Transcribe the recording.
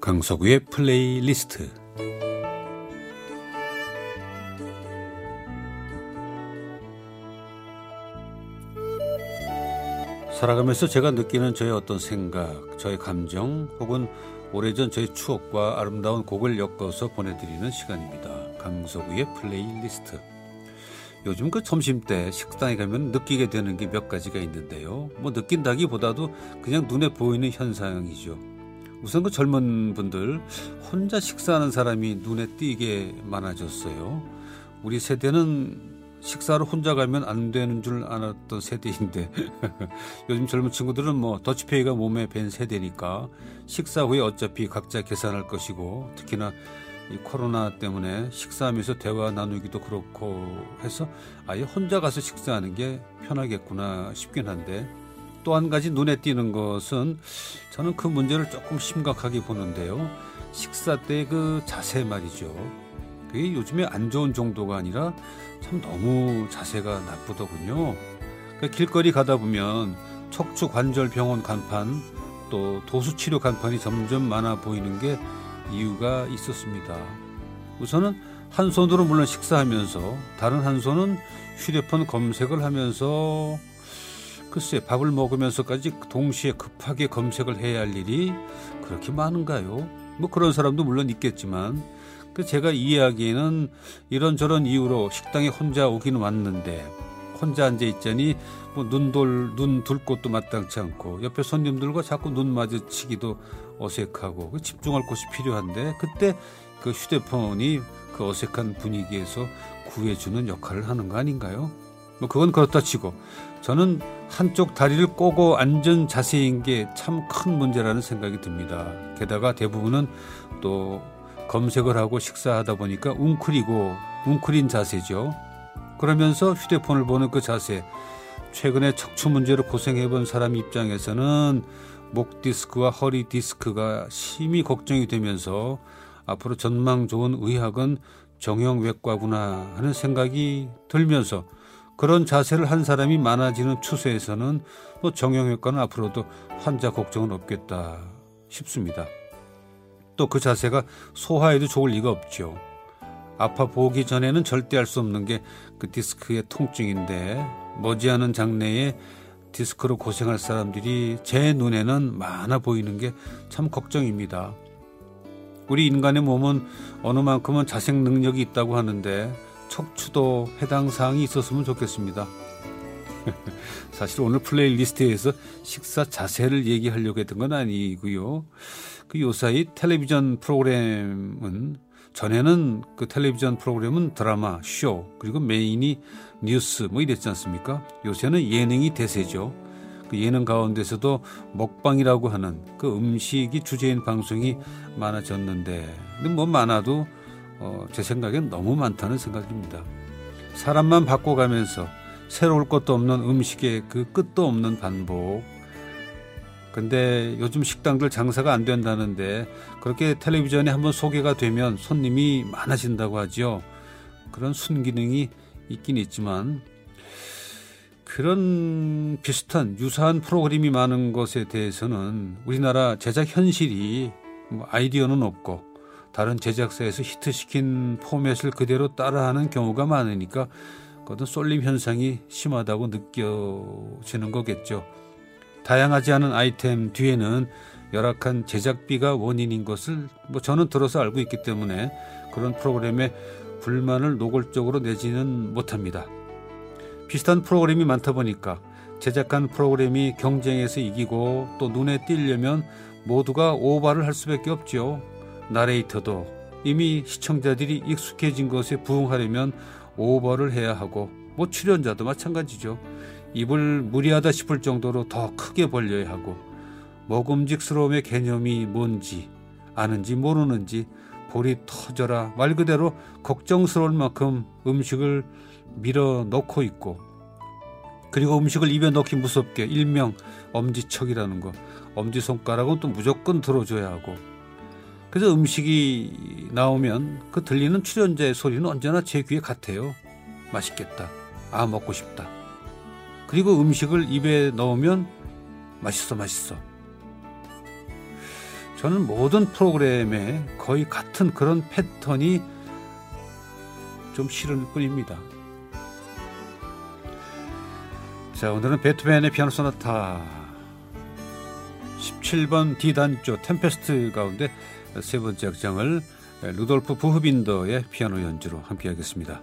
강석우의 플레이리스트 살아가면서 제가 느끼는 저의 어떤 생각, 저의 감정 혹은 오래전 저의 추억과 아름다운 곡을 엮어서 보내드리는 시간입니다. 강석우의 플레이리스트. 요즘 그 점심 때 식당에 가면 느끼게 되는 게 몇 가지가 있는데요. 뭐 느낀다기보다도 그냥 눈에 보이는 현상이죠. 우선 그 젊은 분들 혼자 식사하는 사람이 눈에 띄게 많아졌어요. 우리 세대는 식사를 혼자 가면 안 되는 줄 알았던 세대인데 요즘 젊은 친구들은 뭐 더치페이가 몸에 밴 세대니까 식사 후에 어차피 각자 계산할 것이고 특히나 이 코로나 때문에 식사하면서 대화 나누기도 그렇고 해서 아예 혼자 가서 식사하는 게 편하겠구나 싶긴 한데 또 한 가지 눈에 띄는 것은 저는 그 문제를 조금 심각하게 보는데요. 식사 때 그 자세 말이죠. 그게 요즘에 안 좋은 정도가 아니라 참 너무 자세가 나쁘더군요. 그러니까 길거리 가다 보면 척추 관절 병원 간판 또 도수 치료 간판이 점점 많아 보이는 게 이유가 있었습니다. 우선은 한 손으로 물론 식사하면서 다른 한 손은 휴대폰 검색을 하면서 글쎄 밥을 먹으면서까지 동시에 급하게 검색을 해야 할 일이 그렇게 많은가요? 뭐 그런 사람도 물론 있겠지만 그 제가 이해하기에는 이런저런 이유로 식당에 혼자 오기는 왔는데 혼자 앉아 있자니 뭐 눈돌 눈 둘 곳도 마땅치 않고 옆에 손님들과 자꾸 눈 마주치기도 어색하고 그 집중할 곳이 필요한데 그때 그 휴대폰이 그 어색한 분위기에서 구해주는 역할을 하는 거 아닌가요? 뭐 그건 그렇다 치고 저는 한쪽 다리를 꼬고 앉은 자세인 게 참 큰 문제라는 생각이 듭니다. 게다가 대부분은 또 검색을 하고 식사하다 보니까 웅크리고 웅크린 자세죠. 그러면서 휴대폰을 보는 그 자세. 최근에 척추 문제로 고생해 본 사람 입장에서는 목 디스크와 허리 디스크가 심히 걱정이 되면서 앞으로 전망 좋은 의학은 정형외과구나 하는 생각이 들면서 그런 자세를 한 사람이 많아지는 추세에서는 뭐 정형외과는 앞으로도 환자 걱정은 없겠다 싶습니다. 또 그 자세가 소화에도 좋을 리가 없죠. 아파 보기 전에는 절대 할수 없는 게 그 디스크의 통증인데 머지않은 장래에 디스크로 고생할 사람들이 제 눈에는 많아 보이는 게 참 걱정입니다. 우리 인간의 몸은 어느 만큼은 자생 능력이 있다고 하는데 척추도 해당 사항이 있었으면 좋겠습니다. 사실 오늘 플레이리스트에서 식사 자세를 얘기하려고 했던 건 아니고요. 그 요사이 텔레비전 프로그램은 전에는 그 텔레비전 프로그램은 드라마, 쇼, 그리고 메인이 뉴스 뭐 이랬지 않습니까? 요새는 예능이 대세죠. 그 예능 가운데서도 먹방이라고 하는 그 음식이 주제인 방송이 많아졌는데, 근데 뭐 많아도 어, 제 생각엔 너무 많다는 생각입니다. 사람만 바꿔가면서 새로울 것도 없는 음식의 그 끝도 없는 반복. 근데 요즘 식당들 장사가 안 된다는데 그렇게 텔레비전에 한번 소개가 되면 손님이 많아진다고 하죠. 그런 순기능이 있긴 있지만 그런 비슷한 유사한 프로그램이 많은 것에 대해서는 우리나라 제작 현실이 뭐 아이디어는 없고 다른 제작사에서 히트시킨 포맷을 그대로 따라하는 경우가 많으니까 그것은 쏠림 현상이 심하다고 느껴지는 거겠죠. 다양하지 않은 아이템 뒤에는 열악한 제작비가 원인인 것을 뭐 저는 들어서 알고 있기 때문에 그런 프로그램에 불만을 노골적으로 내지는 못합니다. 비슷한 프로그램이 많다 보니까 제작한 프로그램이 경쟁에서 이기고 또 눈에 띄려면 모두가 오바를 할 수밖에 없죠. 나레이터도 이미 시청자들이 익숙해진 것에 부응하려면 오버를 해야 하고 뭐 출연자도 마찬가지죠. 입을 무리하다 싶을 정도로 더 크게 벌려야 하고 먹음직스러움의 개념이 뭔지 아는지 모르는지 볼이 터져라 말 그대로 걱정스러울 만큼 음식을 밀어 넣고 있고 그리고 음식을 입에 넣기 무섭게 일명 엄지척이라는 거 엄지손가락은 또 무조건 들어줘야 하고 그래서 음식이 나오면 그 들리는 출연자의 소리는 언제나 제 귀에 같아요 맛있겠다 아 먹고 싶다 그리고 음식을 입에 넣으면 맛있어, 맛있어. 저는 모든 프로그램에 거의 같은 그런 패턴이 좀 싫을 뿐입니다. 자, 오늘은 베토벤의 피아노 소나타 17번 D단조 템페스트 가운데 세 번째 악장을 루돌프 부흐빈더의 피아노 연주로 함께 하겠습니다.